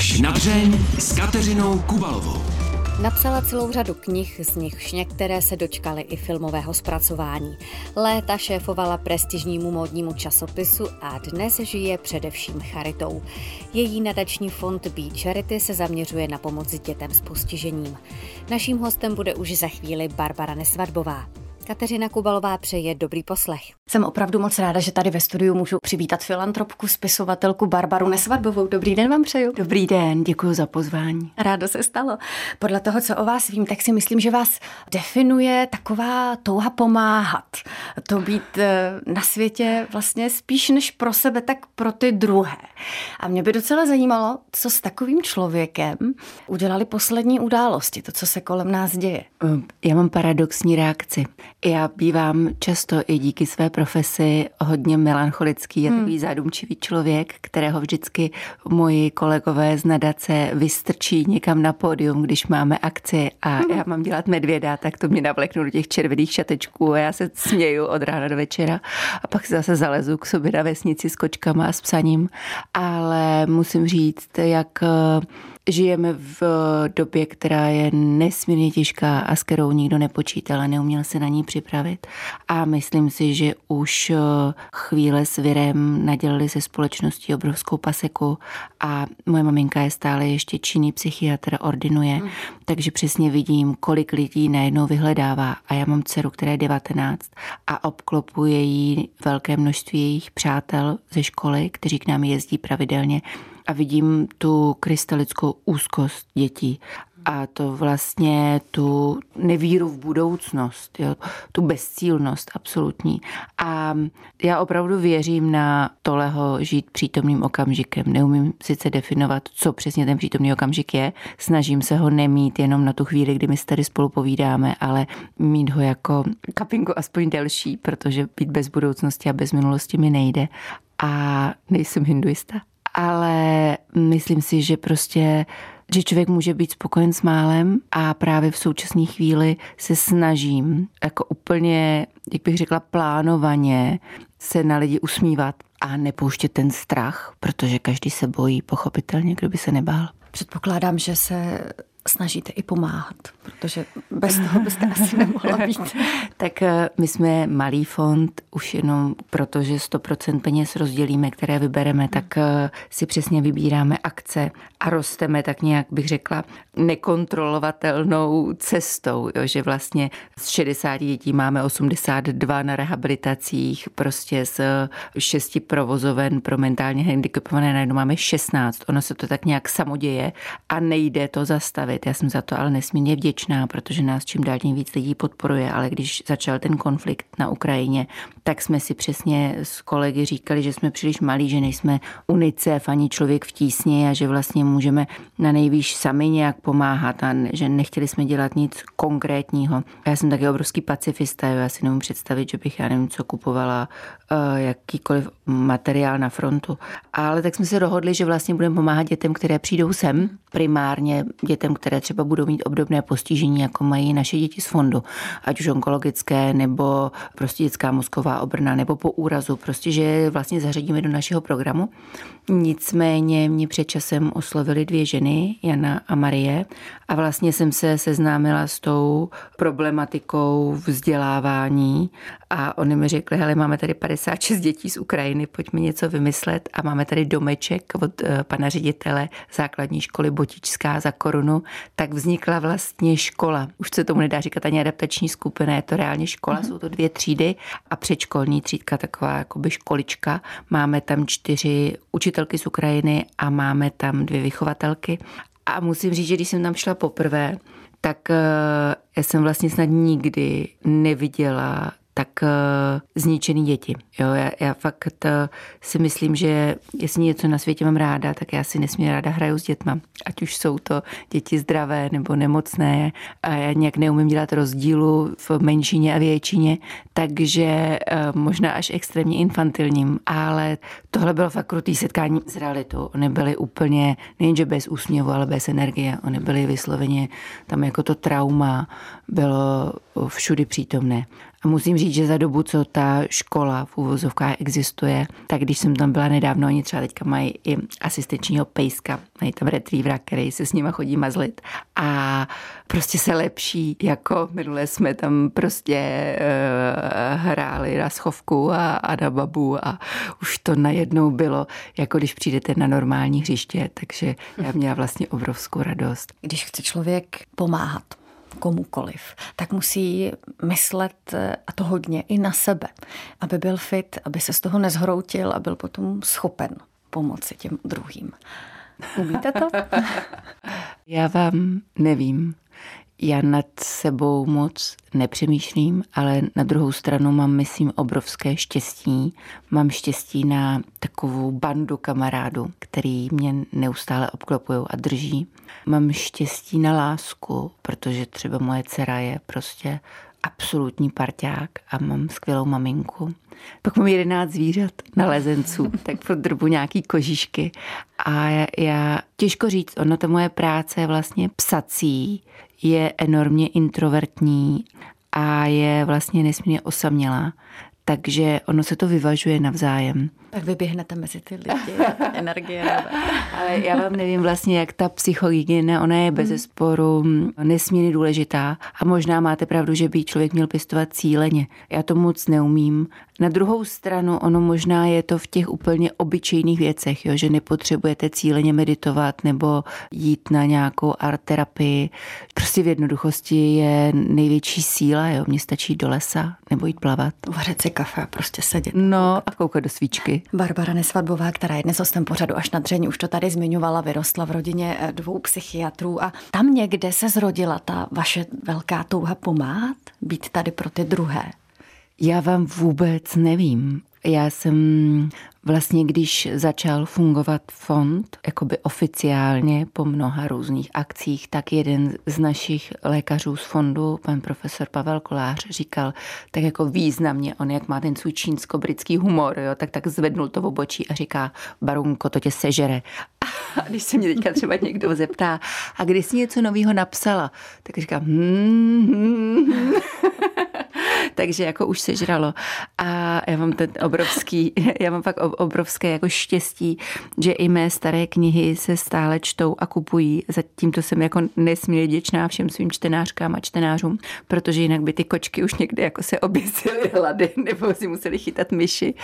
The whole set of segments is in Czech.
Až na dřeň s Kateřinou Kubalovou. Napsala celou řadu knih, z nichž některé se dočkaly i filmového zpracování. Léta šéfovala prestižnímu módnímu časopisu a dnes žije především charitou. Její nadační fond Be Charity se zaměřuje na pomoc dětem s postižením. Naším hostem bude už za chvíli Barbara Nesvadbová. Kateřina Kubalová přeje dobrý poslech. Jsem opravdu moc ráda, že tady ve studiu můžu přivítat filantropku, spisovatelku Barbaru Nesvadbovou. Dobrý den vám přeju. Dobrý den, děkuji za pozvání. Rádo se stalo. Podle toho, co o vás vím, tak si myslím, že vás definuje taková touha pomáhat. To být eh, na světě vlastně spíš než pro sebe, tak pro ty druhé. A mě by docela zajímalo, co s takovým člověkem udělali poslední události, to, co se kolem nás děje. Eh, já mám paradoxní reakci. Já bývám často i díky své profesi hodně melancholický a takový hmm. zádumčivý člověk, kterého vždycky moji kolegové z nadace vystrčí někam na pódium, když máme akci a hmm. já mám dělat medvěda, tak to mě navleknu do těch červených šatečků a já se směju od rána do večera a pak se zase zalezu k sobě na vesnici s kočkama a s psaním. Ale musím říct, jak Žijeme v době, která je nesmírně těžká a s kterou nikdo nepočítal a neuměl se na ní připravit. A myslím si, že už eh, chvíle s virem nadělali se společností obrovskou paseku a moje maminka je stále ještě činný psychiatr, ordinuje, hmm. takže přesně vidím, kolik lidí najednou vyhledává. A já mám dceru, která je 19 a obklopuje jí velké množství jejich přátel ze školy, kteří k nám jezdí pravidelně a vidím tu krystalickou úzkost dětí a to vlastně tu nevíru v budoucnost, jo, tu bezcílnost absolutní. A já opravdu věřím na toleho žít přítomným okamžikem. Neumím sice definovat, co přesně ten přítomný okamžik je, snažím se ho nemít jenom na tu chvíli, kdy my se tady spolu povídáme, ale mít ho jako kapinku aspoň delší, protože být bez budoucnosti a bez minulosti mi nejde. A nejsem hinduista ale myslím si, že prostě že člověk může být spokojen s málem a právě v současné chvíli se snažím jako úplně, jak bych řekla, plánovaně se na lidi usmívat a nepouštět ten strach, protože každý se bojí, pochopitelně, kdo by se nebál. Předpokládám, že se snažíte i pomáhat, protože bez toho byste asi nemohla být. tak eh, my jsme malý fond, už jenom proto, že 100% peněz rozdělíme, které vybereme, tak eh, si přesně vybíráme akce a rosteme tak nějak, bych řekla, nekontrolovatelnou cestou, jo, že vlastně z 60 dětí máme 82 na rehabilitacích, prostě z šesti provozoven pro mentálně handicapované najednou máme 16. Ono se to tak nějak samoděje a nejde to zastavit postavit. Já jsem za to ale nesmírně vděčná, protože nás čím dál tím víc lidí podporuje, ale když začal ten konflikt na Ukrajině, tak jsme si přesně s kolegy říkali, že jsme příliš malí, že nejsme UNICEF ani člověk v tísni a že vlastně můžeme na nejvýš sami nějak pomáhat a že nechtěli jsme dělat nic konkrétního. Já jsem taky obrovský pacifista, já si nemůžu představit, že bych já nevím, co kupovala, eh, jakýkoliv materiál na frontu. Ale tak jsme se dohodli, že vlastně budeme pomáhat dětem, které přijdou sem, primárně dětem, které třeba budou mít obdobné postižení, jako mají naše děti z fondu, ať už onkologické nebo prostě dětská mozková obrna nebo po úrazu, prostě, že vlastně zařadíme do našeho programu. Nicméně mě před časem oslovili dvě ženy, Jana a Marie, a vlastně jsem se seznámila s tou problematikou vzdělávání. A oni mi řekli, hele, máme tady 56 dětí z Ukrajiny, pojďme něco vymyslet. A máme tady domeček od eh, pana ředitele základní školy Botičská za korunu, tak vznikla vlastně škola. Už se tomu nedá říkat ani adaptační skupina, je to reálně škola, mm-hmm. jsou to dvě třídy a předškolní třídka, taková jakoby školička. Máme tam čtyři učitelky z Ukrajiny a máme tam dvě vychovatelky. A musím říct, že když jsem tam šla poprvé, tak eh, já jsem vlastně snad nikdy neviděla tak uh, zničený děti. Jo, já, já fakt uh, si myslím, že jestli něco na světě mám ráda, tak já si nesmírně ráda hraju s dětma. Ať už jsou to děti zdravé nebo nemocné. A já nějak neumím dělat rozdílu v menšině a většině, takže uh, možná až extrémně infantilním, ale tohle bylo fakt krutý setkání s realitou. Oni byly úplně, nejenže bez úsměvu, ale bez energie. Oni byly vysloveně tam jako to trauma bylo všudy přítomné. A musím říct, že za dobu, co ta škola v úvozovkách existuje, tak když jsem tam byla nedávno, oni třeba teďka mají i asistenčního pejska, mají tam retrievera, který se s nima chodí mazlit a prostě se lepší, jako minule jsme tam prostě uh, hráli na schovku a, a na babu a už to najednou bylo, jako když přijdete na normální hřiště, takže já měla vlastně obrovskou radost. Když chce člověk pomáhat, komukoliv, tak musí myslet eh, a to hodně i na sebe, aby byl fit, aby se z toho nezhroutil a byl potom schopen pomoci těm druhým. Umíte to? Já vám nevím. Já nad sebou moc nepřemýšlím, ale na druhou stranu mám, myslím, obrovské štěstí. Mám štěstí na takovou bandu kamarádů, který mě neustále obklopují a drží. Mám štěstí na lásku, protože třeba moje dcera je prostě absolutní parťák a mám skvělou maminku. Pak mám jedenáct zvířat na lezenců, tak prodrbu nějaký kožišky. A já, já, těžko říct, ono to moje práce je vlastně psací, je enormně introvertní a je vlastně nesmírně osamělá. Takže ono se to vyvažuje navzájem. Tak vyběhnete mezi ty lidi, energie. Ale já vám nevím vlastně, jak ta psychohygiena, ona je bez hmm. sporu nesmírně důležitá a možná máte pravdu, že by člověk měl pěstovat cíleně. Já to moc neumím. Na druhou stranu, ono možná je to v těch úplně obyčejných věcech, jo, že nepotřebujete cíleně meditovat nebo jít na nějakou art terapii. Prostě v jednoduchosti je největší síla, jo. Mně stačí do lesa nebo jít plavat. Vařit si kafe a prostě sedět. No a koukat do svíčky. Barbara Nesvadbová, která je dnes hostem pořadu až na dřeň, už to tady zmiňovala, vyrostla v rodině eh, dvou psychiatrů a tam někde se zrodila ta vaše velká touha pomáhat, být tady pro ty druhé. Já vám vůbec nevím. Já jsem vlastně, když začal fungovat fond, jakoby oficiálně po mnoha různých akcích, tak jeden z našich lékařů z fondu, pan profesor Pavel Kolář, říkal tak jako významně, on jak má ten svůj čínsko-britský humor, jo, tak tak zvednul to v obočí a říká, Barunko, to tě sežere. A když se mě teďka třeba někdo zeptá, a když jsi něco nového napsala, tak říkám, hmm, hmm, hmm. Takže jako už sežralo. A já mám ten obrovský, já mám fakt obrovské jako štěstí, že i mé staré knihy se stále čtou a kupují. Za tímto jsem jako nesmírně vděčná všem svým čtenářkám a čtenářům, protože jinak by ty kočky už někde jako se oběsily hlady nebo si museli chytat myši.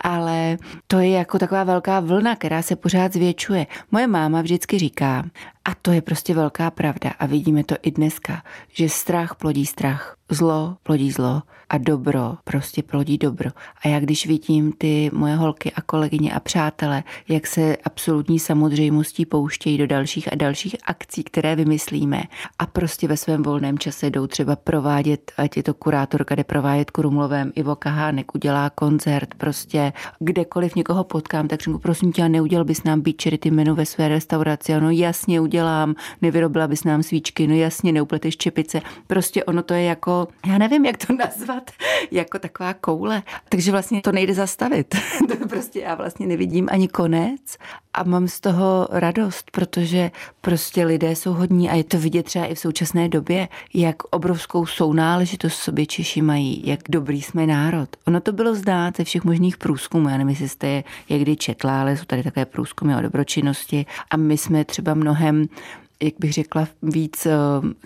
Ale to je jako taková velká vlna, která se pořád zvětšuje. Moje máma vždycky říká, a to je prostě velká pravda a vidíme to i dneska, že strach plodí strach, zlo plodí zlo a dobro prostě plodí dobro. A já když vidím ty moje holky a kolegyně a přátele, jak se absolutní samozřejmostí pouštějí do dalších a dalších akcí, které vymyslíme a prostě ve svém volném čase jdou třeba provádět, ať je to kurátorka, jde provádět Krumlovém, Ivo Kahánek udělá koncert, prostě kdekoliv někoho potkám, tak řeknu, prosím tě, neudělal bys nám beach charity menu ve své restauraci, ano jasně udělám, nevyrobila bys nám svíčky, no jasně neupleteš čepice, prostě ono to je jako, já nevím, jak to nazvat, jako taková koule. Takže vlastně to nejde zastavit. to prostě já vlastně nevidím ani konec a mám z toho radost, protože prostě lidé jsou hodní a je to vidět třeba i v současné době, jak obrovskou sounáležitost sobě Češi mají, jak dobrý jsme národ. Ono to bylo zdát ze všech možných průzkumů, já nevím, jestli jste je někdy četla, ale jsou tady také průzkumy o dobročinnosti a my jsme třeba mnohem jak bych řekla, víc eh,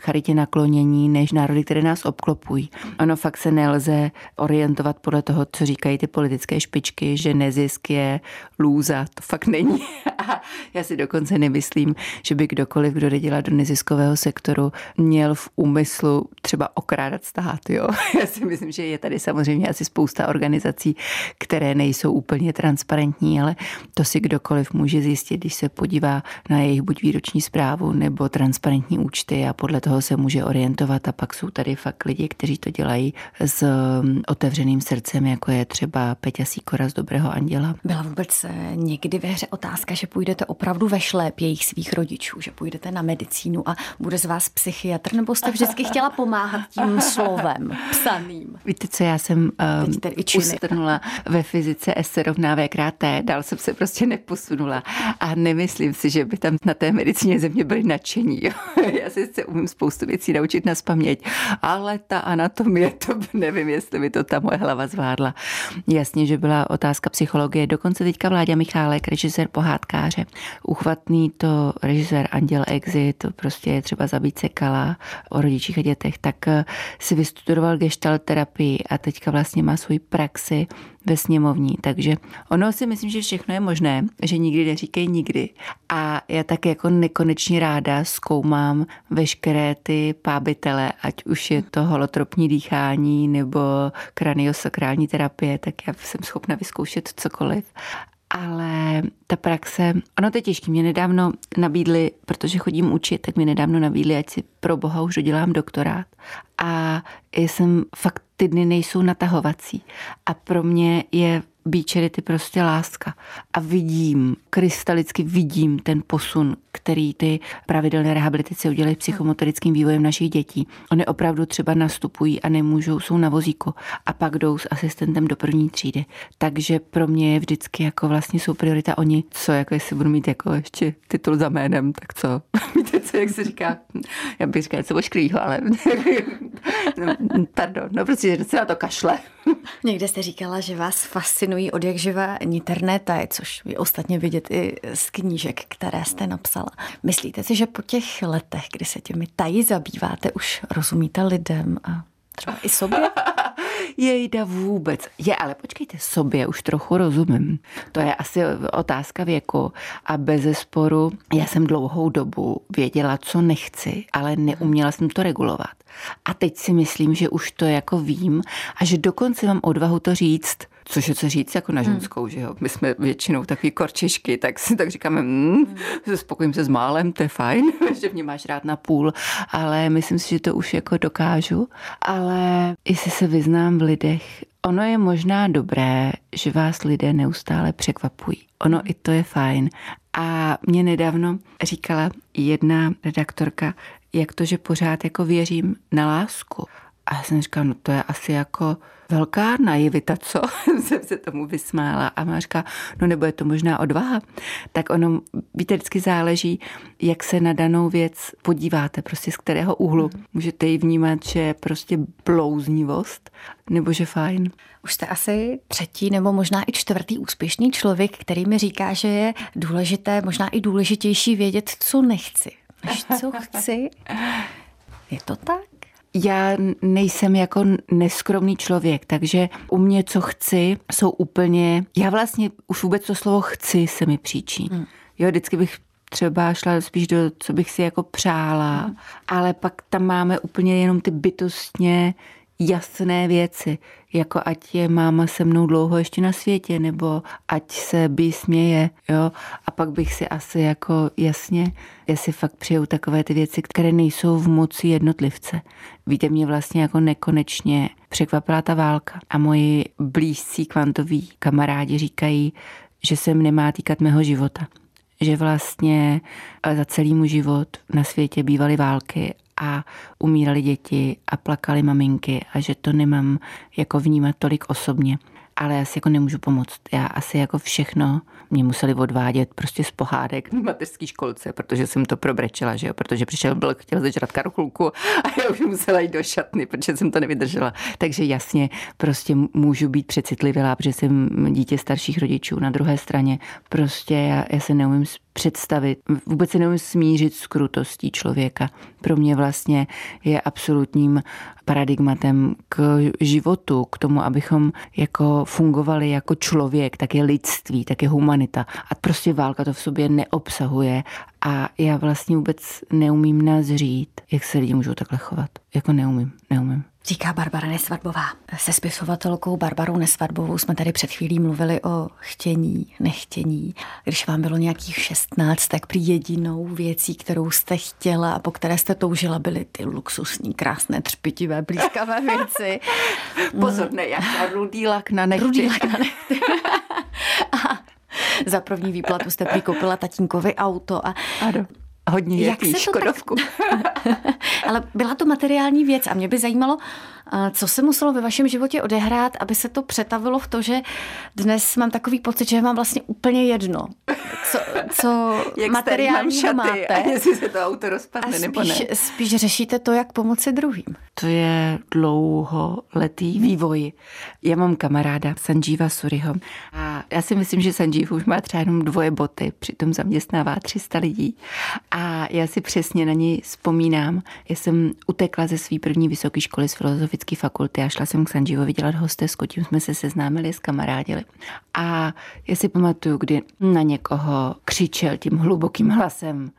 charitě naklonění než národy, které nás obklopují. Ono fakt se nelze orientovat podle toho, co říkají ty politické špičky, že nezisk je lůza. To fakt není. A já si dokonce nemyslím, že by kdokoliv, kdo jde dělat do neziskového sektoru, měl v úmyslu třeba okrádat stát. Jo? Já si myslím, že je tady samozřejmě asi spousta organizací, které nejsou úplně transparentní, ale to si kdokoliv může zjistit, když se podívá na jejich buď výroční zprávu nebo transparentní účty a podle toho se může orientovat a pak jsou tady fakt lidi, kteří to dělají s mm, otevřeným srdcem, jako je třeba Peťa Sýkora z Dobrého anděla. Byla vůbec eh, někdy ve hře otázka, že půjdete opravdu ve šlép jejich svých rodičů, že půjdete na medicínu a bude z vás psychiatr, nebo jste vždycky chtěla pomáhat tím slovem psaným? Víte co, já jsem um, ustrnula ve fyzice S rovná V krát T, dál jsem se prostě neposunula a nemyslím si, že by tam na té medicíně země byly nadšení. Já si se umím spoustu věcí naučit na spaměť, ale ta anatomie, to nevím, jestli by to ta moje hlava zvládla. Jasně, že byla otázka psychologie. Dokonce teďka Vláďa Michálek, režisér pohádkáře, uchvatný to režisér Anděl Exit, prostě je třeba zabít sekala o rodičích a dětech, tak eh, si vystudoval gestalt terapii a teďka vlastně má svůj praxi ve sněmovní. Takže ono si myslím, že všechno je možné, že nikdy neříkej nikdy. A já tak jako nekonečně ráda zkoumám veškeré ty pábitele, ať už je to holotropní dýchání nebo kraniosakrální terapie, tak já jsem schopna vyzkoušet cokoliv ale ta praxe, ono to je těžké. Mě nedávno nabídli, protože chodím učit, tak mi nedávno nabídli, ať si pro boha už dodělám doktorát. A jsem fakt ty dny nejsou natahovací. A pro mě je být charity prostě láska. A vidím, krystalicky vidím ten posun, který ty pravidelné rehabilitace udělají psychomotorickým vývojem našich dětí. Oni opravdu třeba nastupují a nemůžou, jsou na vozíku a pak jdou s asistentem do první třídy. Takže pro mě je vždycky jako vlastně jsou priorita oni, co jako jestli budu mít jako ještě titul za jménem, tak co? Víte co, jak se říká? Já bych říkala něco ošklýho, ale no, pardon, no prostě se na to kašle. Někde jste říkala, že vás fascinují od jak živa internetaj, což je ostatně vidět i z knížek, které jste napsala. Myslíte si, že po těch letech, kdy se těmi tají zabýváte, už rozumíte lidem a třeba i sobě? Jejda vůbec. Je, ale počkejte, sobě už trochu rozumím. To je asi otázka věku. A bez sporu, já jsem dlouhou dobu věděla, co nechci, ale neuměla jsem to regulovat. A teď si myslím, že už to jako vím a že dokonce mám odvahu to říct, což je co říct jako na hmm. ženskou, hmm. že jo. My jsme většinou takový korčišky, tak si tak říkáme, mm, hmm. spokojím se s málem, to je fajn, že mě máš rád na půl, ale myslím si, že to už jako dokážu. Ale jestli se vyznám v lidech, ono je možná dobré, že vás lidé neustále překvapují. Ono i to je fajn. A mě nedávno říkala jedna redaktorka, jak to, že pořád jako věřím na lásku. A já jsem říkala, no to je asi jako velká naivita, co? jsem se tomu vysmála a má říká, no nebo je to možná odvaha. Tak ono, víte, vždycky záleží, jak se na danou věc podíváte, prostě z kterého úhlu. Mm. Můžete ji vnímat, že je prostě blouznivost, nebo že fajn. Už jste asi třetí nebo možná i čtvrtý úspěšný člověk, který mi říká, že je důležité, možná i důležitější vědět, co nechci, než co chci. Je to tak? Já nejsem jako neskromný člověk, takže u mě, co chci, jsou úplně, já vlastně už vůbec to slovo chci se mi příčí. Hmm. Jo, vždycky bych třeba šla spíš do, co bych si jako přála, hmm. ale pak tam máme úplně jenom ty bytostně jasné věci, jako ať je máma se mnou dlouho ještě na světě, nebo ať se by směje, jo, a pak bych si asi jako jasně, jestli fakt přijou takové ty věci, které nejsou v moci jednotlivce. Víte, mě vlastně jako nekonečně překvapila ta válka. A moji blízcí kvantoví kamarádi říkají, že se nemá týkat mého života že vlastně za celý můj život na světě bývaly války a umírali děti a plakali maminky a že to nemám jako vnímat tolik osobně. Ale já si jako nemůžu pomoct. Já asi jako všechno mě museli odvádět prostě z pohádek v mateřské školce, protože jsem to probrečela, že jo, protože přišel byl, chtěl zežrat karuchulku a já už musela jít do šatny, protože jsem to nevydržela. Takže jasně, prostě můžu být přecitlivělá, protože jsem dítě starších rodičů. Na druhé straně prostě já, já se neumím představit, vůbec se neumím smířit s krutostí člověka. Pro mě vlastně je absolutním paradigmatem k životu, k tomu, abychom jako fungovali jako člověk, tak je lidství, tak je humanita. A prostě válka to v sobě neobsahuje a já vlastně vůbec neumím nazřít, jak se lidi můžou takhle chovat. Jako neumím, neumím. Říká Barbara Nesvadbová. Se spisovatelkou Barbarou Nesvadbovou jsme tady před chvílí mluvili o chtění, nechtění. Když vám bylo nějakých 16, tak při jedinou věcí, kterou jste chtěla a po které jste toužila, byly ty luxusní, krásné, třpitivé, blízkavé věci. Pozor, ne, jak rudý lak na nechty. Rudý lak na nechty. a za první výplatu jste prý koupila tatínkovi auto a ano. Hodně Jak jetý se Škodovku. Ale byla to materiální věc a mě by zajímalo, co se muselo ve vašem životě odehrát, aby se to přetavilo v to, že dnes mám takový pocit, že vám vlastně úplně jedno, co, co Jak materiální šaty, máte. A jestli se to auto rozpadne, a nebo spíš, ne. spíš řešíte to, jak pomoci druhým. To je dlouholetý vývoj. Já mám kamaráda Sanjeeva Suriho a já si myslím, že Sanjeev už má třeba jenom dvoje boty, přitom zaměstnává 300 lidí. A já si přesně na něj vzpomínám. Já jsem utekla ze své první vysoké školy z filozofické fakulty a šla jsem k Sanjeevovi dělat hostesku, tím jsme se seznámili s kamarádili. A já si pamatuju, kdy na někoho křičel tím hlubokým hlasem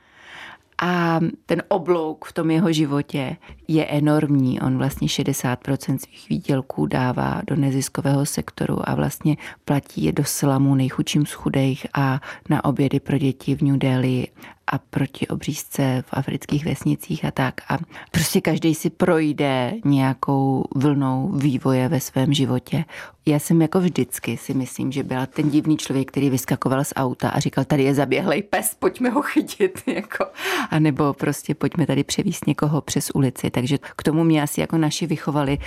a ten oblouk v tom jeho životě je enormní. On vlastně 60% svých výdělků dává do neziskového sektoru a vlastně platí je do slamu nejchudším z chudých a na obědy pro děti v New Delhi a proti obřízce v afrických vesnicích a tak. A prostě každý si projde nějakou vlnou vývoje ve svém životě. Já jsem jako vždycky si myslím, že byla ten divný člověk, který vyskakoval z auta a říkal, tady je zaběhlej pes, pojďme ho chytit. Jako. A nebo prostě pojďme tady převíst někoho přes ulici. Takže k tomu mě asi jako naši vychovali,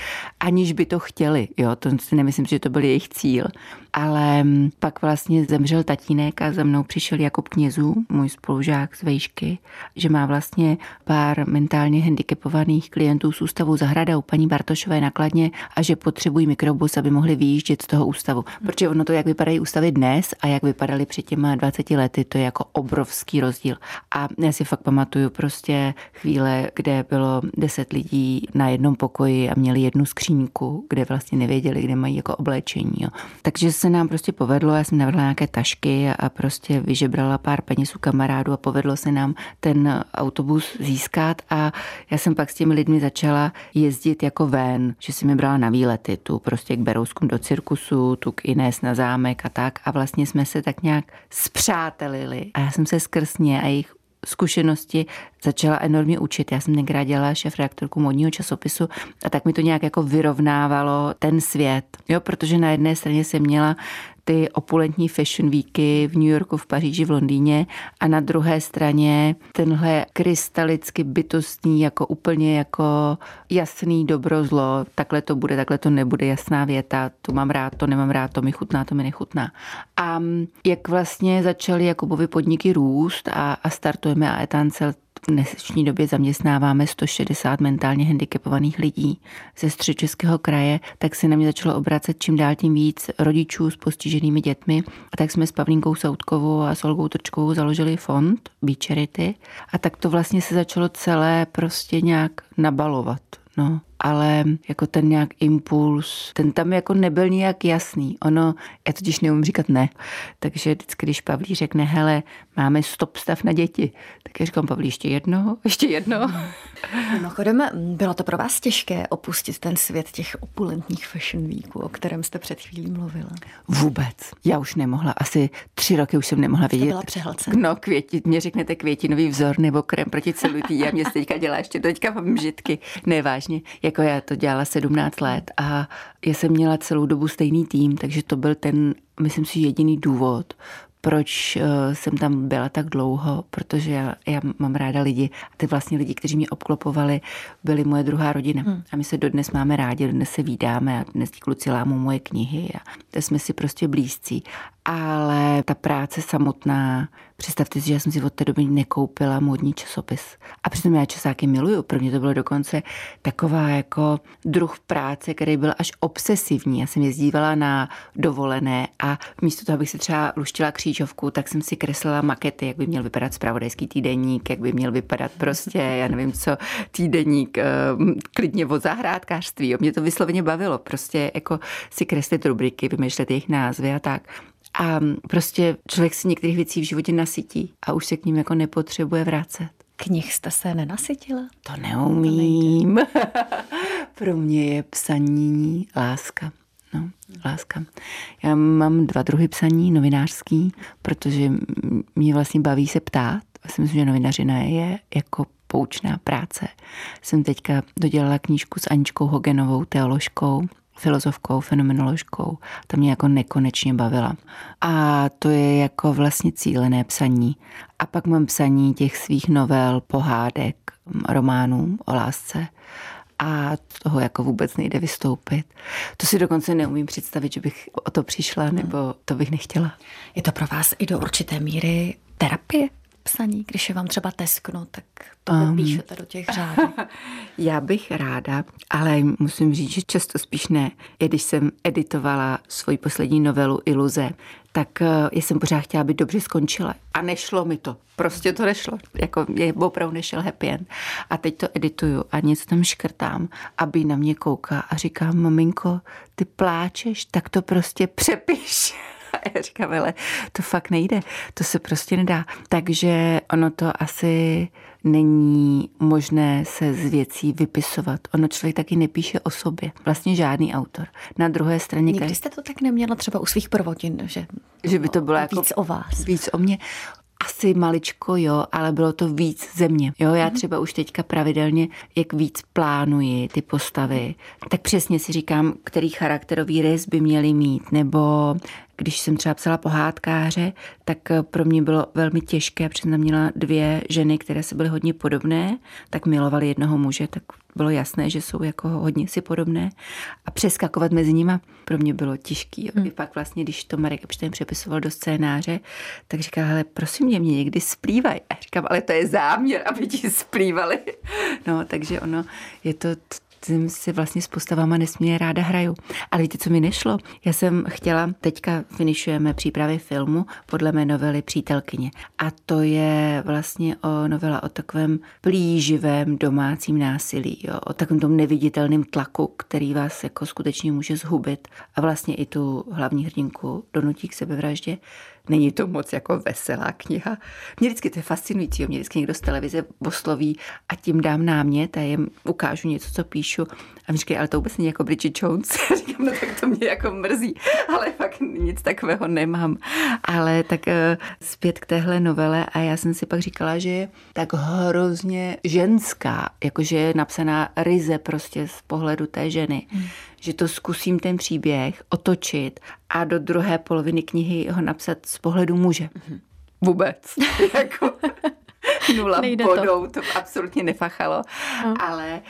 aniž by to chtěli. Jo, to si nemyslím, že to byl jejich cíl. Ale pak vlastně zemřel tatínek a za mnou přišel Jakub Knězů, můj spolužák z vejšky, že má vlastně pár mentálně handicapovaných klientů z ústavu Zahrada u paní Bartošové nakladně a že potřebují mikrobus, aby mohli vyjíždět z toho ústavu. Protože ono to, jak vypadají ústavy dnes a jak vypadaly před těma 20 lety, to je jako obrovský rozdíl. A já si fakt pamatuju prostě chvíle, kde bylo 10 lidí na jednom pokoji a měli jednu skřínku, kde vlastně nevěděli, kde mají jako oblečení. Jo. Takže se nám prostě povedlo, já jsem navrhla nějaké tašky a prostě vyžebrala pár peněz u kamarádů a povedlo se nám ten autobus získat a já jsem pak s těmi lidmi začala jezdit jako ven, že si mi brala na výlety, tu prostě k Berouskům do cirkusu, tu k Inés na zámek a tak a vlastně jsme se tak nějak zpřátelili a já jsem se skrz ně a jejich zkušenosti začala enormně učit. Já jsem tenkrát dělala šéf reaktorku modního časopisu a tak mi to nějak jako vyrovnávalo ten svět. Jo, protože na jedné straně jsem měla ty opulentní fashion weeky v New Yorku, v Paříži, v Londýně. A na druhé straně tenhle krystalicky bytostný, jako úplně jako jasný dobro zlo, takhle to bude, takhle to nebude, jasná věta, to mám rád, to nemám rád, to mi chutná, to mi nechutná. A jak vlastně začaly Jakubovi podniky růst a, a startujeme a Etancel v dnešní době zaměstnáváme 160 mentálně handicapovaných lidí ze středočeského kraje, tak se na mě začalo obracet čím dál tím víc rodičů s postiženými dětmi. A tak jsme s Pavlínkou Soutkovou a s Olgou Trčkovou založili fond Be Charity a tak to vlastně se začalo celé prostě nějak nabalovat. No ale jako ten nějak impuls, ten tam jako nebyl nějak jasný. Ono, já totiž neumím říkat ne. Takže vždycky, když Pavlí řekne, hele, máme stop stav na děti, tak já říkám, Pavlí, ještě jedno, ještě jedno. Mimochodem, bylo to pro vás těžké opustit ten svět těch opulentních fashion weeků, o kterém jste před chvílí mluvila? Vůbec. Já už nemohla. Asi tři roky už jsem nemohla vidět. byla přehlcena. No, květi, mě řeknete květinový vzor nebo krem proti celutí. A mě se teďka dělá ještě, teďka mám žitky. Nevážně. Jako já to dělala 17 let a já jsem měla celou dobu stejný tým, takže to byl ten, myslím si, jediný důvod, proč eh, jsem tam byla tak dlouho, protože já, já mám ráda lidi. A ty vlastně lidi, kteří mě obklopovali, byli moje druhá rodina. Hmm. A my se dodnes máme rádi, dnes se vídáme a dnes ti kluci lámou moje knihy a jsme si prostě blízcí. Ale ta práce samotná, představte si, že já jsem si od té doby nekoupila módní časopis. A přitom já časáky miluju. Pro mě to bylo dokonce taková jako druh práce, který byl až obsesivní. Já jsem jezdívala na dovolené a místo toho, abych si třeba luštila křížovku, tak jsem si kreslila makety, jak by měl vypadat spravodajský týdeník, jak by měl vypadat prostě, já nevím co, týdeník eh, klidně o zahrádkářství. Mě to vysloveně bavilo. Prostě jako si kreslit rubriky, vymýšlet jejich názvy a tak. A prostě člověk si některých věcí v životě nasytí a už se k ním jako nepotřebuje vracet. Knih jste se nenasytila? To neumím. Pro mě je psaní láska. No, láska. Já mám dva druhy psaní, novinářský, protože mě vlastně baví se ptát. Já si myslím, že novinařina je jako poučná práce. Jsem teďka dodělala knížku s Aničkou Hogenovou, teoložkou, filozofkou, fenomenoložkou. Ta mě jako nekonečně bavila. A to je jako vlastně cílené psaní. A pak mám psaní těch svých novel, pohádek, románů o lásce a toho jako vůbec nejde vystoupit. To si dokonce neumím představit, že bych o to přišla, nebo to bych nechtěla. Je to pro vás i do určité míry terapie? Psaní, když je vám třeba teskno, tak to um, píšete do těch řádů. Já bych ráda, ale musím říct, že často spíš ne. I když jsem editovala svoji poslední novelu Iluze, tak eh, jsem pořád chtěla, aby dobře skončila. A nešlo mi to. Prostě to nešlo. Jako je opravdu nešel happy end. A teď to edituju a něco tam škrtám, aby na mě kouká a říkám, maminko, ty pláčeš, tak to prostě přepiš. Já říkám, ale to fakt nejde, to se prostě nedá. Takže ono to asi není možné se z věcí vypisovat. Ono člověk taky nepíše o sobě. Vlastně žádný autor. Na druhé straně... Nikdy jste to tak neměla třeba u svých prvotin, že, že by to bylo víc jako víc o vás. Víc o mě asi maličko, jo, ale bylo to víc země. Jo, já mhm. třeba už teďka pravidelně, jak víc plánuji ty postavy, tak přesně si říkám, který charakterový rys by měli mít, nebo když jsem třeba psala pohádkáře, tak pro mě bylo velmi těžké, protože tam měla dvě ženy, které se byly hodně podobné, tak milovali jednoho muže, tak bylo jasné, že jsou jako hodně si podobné a přeskakovat mezi nimi pro mě bylo těžký. Hmm. I pak vlastně, když to Marek Epstein přepisoval do scénáře, tak říkal, hele, prosím mě, mě někdy splývají. A říkám, ale to je záměr, aby ti splývali. No, takže ono je to tím si vlastně s postavama nesmírně ráda hraju. Ale víte, co mi nešlo? Já jsem chtěla, teďka finišujeme přípravy filmu podle mé novely Přítelkyně. A to je vlastně o novela o takovém plíživém domácím násilí, jo? o takovém tom neviditelném tlaku, který vás jako skutečně může zhubit a vlastně i tu hlavní hrdinku donutí k sebevraždě. Není to moc jako veselá kniha. Mě vždycky to je fascinující, mě vždycky někdo z televize osloví a tím dám námět a jim ukážu něco, co píšu. A mi říkají, ale to vůbec není jako Bridget Jones. Říkám, no tak to mě jako mrzí, ale fakt nic takového nemám. Ale tak eh, zpět k téhle novele a já jsem si pak říkala, že je tak hrozně ženská, jakože je napsaná ryze prostě z pohledu té ženy. Hmm že to zkusím ten příběh otočit a do druhé poloviny knihy ho napsat z pohledu muže. Mm-hmm. Vůbec. jako nula Nejde bodou, to. to absolutně nefachalo, no. ale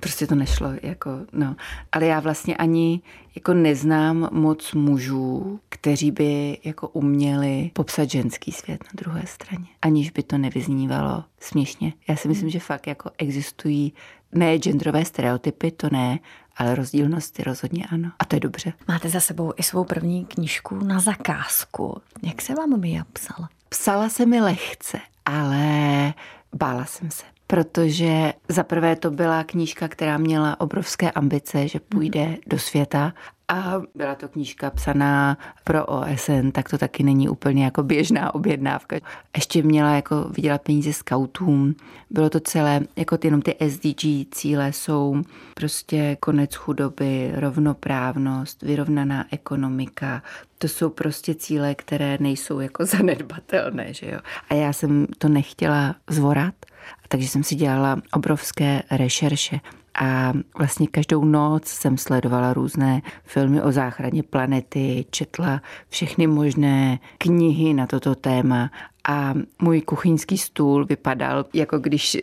prostě to nešlo, jako, no. Ale já vlastně ani jako neznám moc mužů, kteří by jako uměli popsat ženský svět na druhé straně, aniž by to nevyznívalo směšně. Já si myslím, hmm. že fakt jako existují ne genderové stereotypy, to ne, ale rozdílnosti rozhodně ano. A to je dobře. Máte za sebou i svou první knížku na zakázku. Jak se vám Mia psala? Psala se mi lehce, ale bála jsem se protože za prvé to byla knížka, která měla obrovské ambice, že půjde mm. do světa a byla to knížka psaná pro OSN, tak to taky není úplně jako běžná objednávka. Ještě měla jako vydělat peníze skautům. Bylo to celé, jako ty, jenom ty SDG cíle jsou prostě konec chudoby, rovnoprávnost, vyrovnaná ekonomika. To jsou prostě cíle, které nejsou jako zanedbatelné, že jo. A já jsem to nechtěla zvorat, takže jsem si dělala obrovské rešerše. A vlastně každou noc jsem sledovala různé filmy o záchraně planety, četla všechny možné knihy na toto téma a můj kuchyňský stůl vypadal, jako když eh,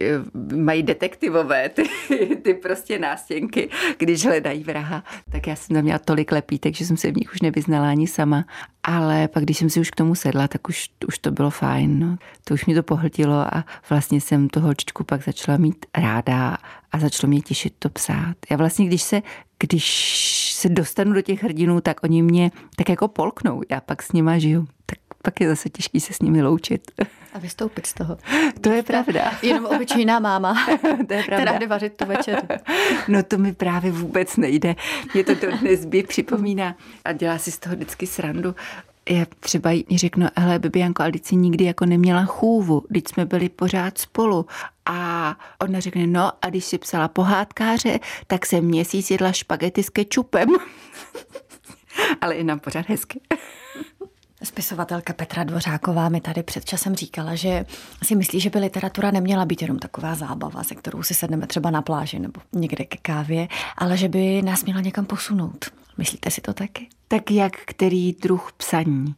mají detektivové ty, ty prostě nástěnky, když hledají vraha. Tak já jsem tam měla tolik lepítek, že jsem se v nich už nevyznala ani sama. Ale pak, když jsem si už k tomu sedla, tak už, už to bylo fajn. No. To už mi to pohltilo a vlastně jsem tu holčičku pak začala mít ráda a začalo mě těšit to psát. Já vlastně, když se, když se dostanu do těch hrdinů, tak oni mě tak jako polknou. Já pak s nima žiju. Tak pak je zase těžký se s nimi loučit. A vystoupit z toho. To je pravda. Jenom obyčejná máma, to je pravda. která jde vařit tu večer. No to mi právě vůbec nejde. Mě to dnes by připomíná a dělá si z toho vždycky srandu. Já třeba jí řeknu, hele, Bibianko, ale si nikdy jako neměla chůvu, když jsme byli pořád spolu. A ona řekne, no a když si psala pohádkáře, tak jsem měsíc jedla špagety s kečupem. ale i nám pořád hezky. Spisovatelka Petra Dvořáková mi tady před časem říkala, že si myslí, že by literatura neměla být jenom taková zábava, se kterou si sedneme třeba na pláži nebo někde ke kávě, ale že by nás měla někam posunout. Myslíte si to taky? Tak jak který druh psaní?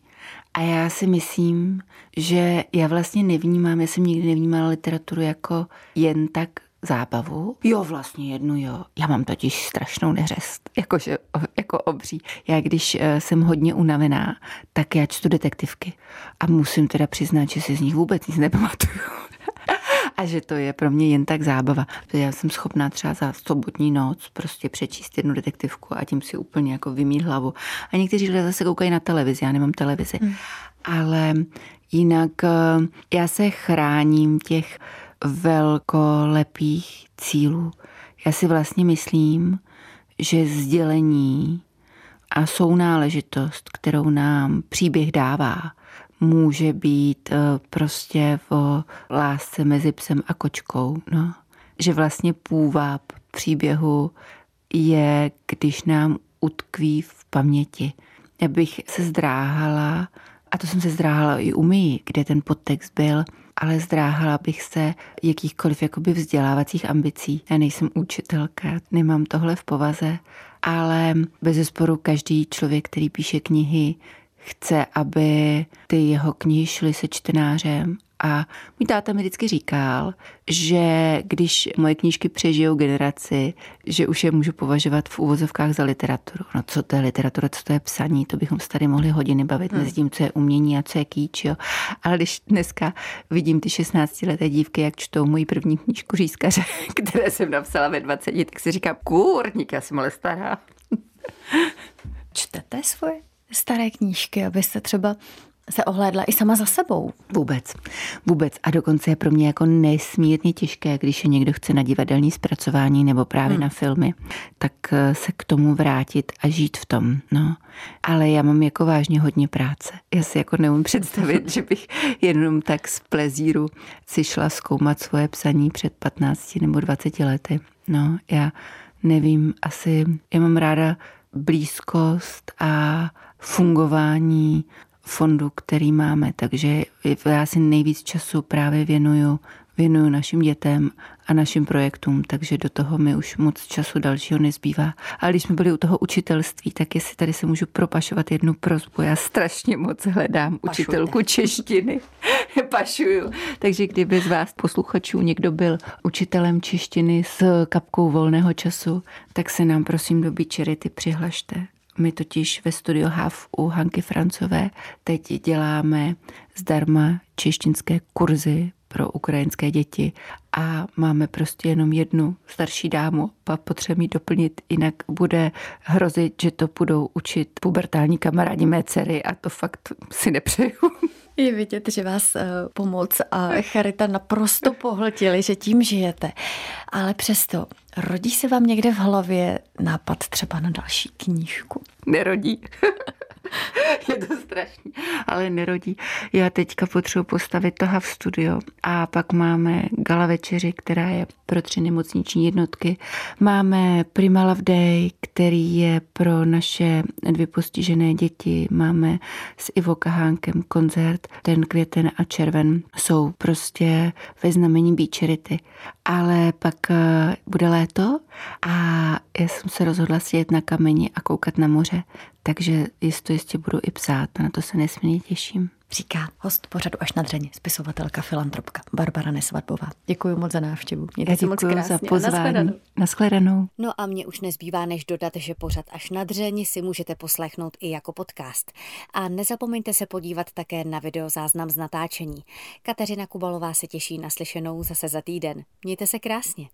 A já si myslím, že já vlastně nevnímám, já jsem nikdy nevnímala literaturu jako jen tak zábavu. Jo, vlastně jednu jo. Já mám totiž strašnou neřest, jakože, jako obří. Já když eh, jsem hodně unavená, tak já čtu detektivky. A musím teda přiznat, že si z nich vůbec nic nepamatuju. a že to je pro mě jen tak zábava. Já jsem schopná třeba za sobotní noc prostě přečíst jednu detektivku a tím si úplně jako vymít hlavu. A někteří lidé zase koukají na televizi, já nemám televizi. Hmm. Ale jinak eh, já se chráním těch velkolepých cílů. Já si vlastně myslím, že sdělení a sounáležitost, kterou nám příběh dává, může být eh, prostě v lásce mezi psem a kočkou. No. Že vlastně půvab příběhu je, když nám utkví v paměti. Já bych se zdráhala, a to jsem se zdráhala i u Mii, kde ten podtext byl, ale zdráhala bych se jakýchkoliv jakoby vzdělávacích ambicí. Já nejsem učitelka, nemám tohle v povaze, ale bez zesporu každý člověk, který píše knihy, chce, aby ty jeho knihy šly se čtenářem a můj táta mi vždycky říkal, že když moje knížky přežijou generaci, že už je můžu považovat v úvozovkách za literaturu. No co to je literatura, co to je psaní, to bychom se tady mohli hodiny bavit hmm. mezi tím, co je umění a co je kýč. Jo. Ale když dneska vidím ty 16-leté dívky, jak čtou moji první knížku Řízkaře, které jsem napsala ve 20, tak si říkám, kůrník, já jsem ale stará. Čtete svoje staré knížky, abyste třeba se ohlédla i sama za sebou. Vůbec, vůbec. A dokonce je pro mě jako nesmírně těžké, když je někdo chce na divadelní zpracování nebo právě hmm. na filmy, tak eh, se k tomu vrátit a žít v tom. No. Ale já mám jako vážně hodně práce. Já si jako neumím představit, že bych jenom tak z plezíru si šla zkoumat svoje psaní před 15 nebo 20 lety. No, já nevím, asi já mám ráda blízkost a fungování fondu, který máme, takže já si nejvíc času právě věnuju, věnuju našim dětem a našim projektům, takže do toho mi už moc času dalšího nezbývá. Ale když jsme byli u toho učitelství, tak jestli tady se můžu propašovat jednu prozbu, já strašně moc hledám Pašujte. učitelku češtiny. Pašuju. Takže kdyby z vás posluchačů někdo byl učitelem češtiny s kapkou volného času, tak se nám prosím do Bičerity přihlašte. My totiž ve studio Hav u Hanky Francové teď děláme zdarma češtinské kurzy pro ukrajinské děti a máme prostě jenom jednu starší dámu a potřebujeme ji doplnit, jinak bude hrozit, že to budou učit pubertální kamarádi mé dcery a to fakt si nepřeju. Je vidět, že vás eh, pomoc a charita naprosto pohltili, že tím žijete. Ale přesto, rodí se vám někde v hlavě nápad třeba na další knížku? Nerodí. je to strašný, ale nerodí. Já teďka potřebuji postavit toho v studio a pak máme gala večeři, která je pro tři nemocniční jednotky. Máme Prima Love Day, který je pro naše dvě postižené děti. Máme s Ivo Kahánkem koncert. Ten květen a červen jsou prostě ve znamení Beach Ale pak eh, bude léto a já jsem se rozhodla sjet na kameni a koukat na moře. Takže jistě, jistě budu i psát a na to se nesmírně těším. Říká host pořadu až na dřeně, spisovatelka, filantropka Barbara Nesvadbová. Děkuji moc za návštěvu. Mějte Já moc krásně. za pozvání. Naschledanou. No a mě už nezbývá, než dodat, že pořad až na dřeni si můžete poslechnout i jako podcast. A nezapomeňte se podívat také na videozáznam z natáčení. Kateřina Kubalová se těší na slyšenou zase za týden. Mějte se krásně.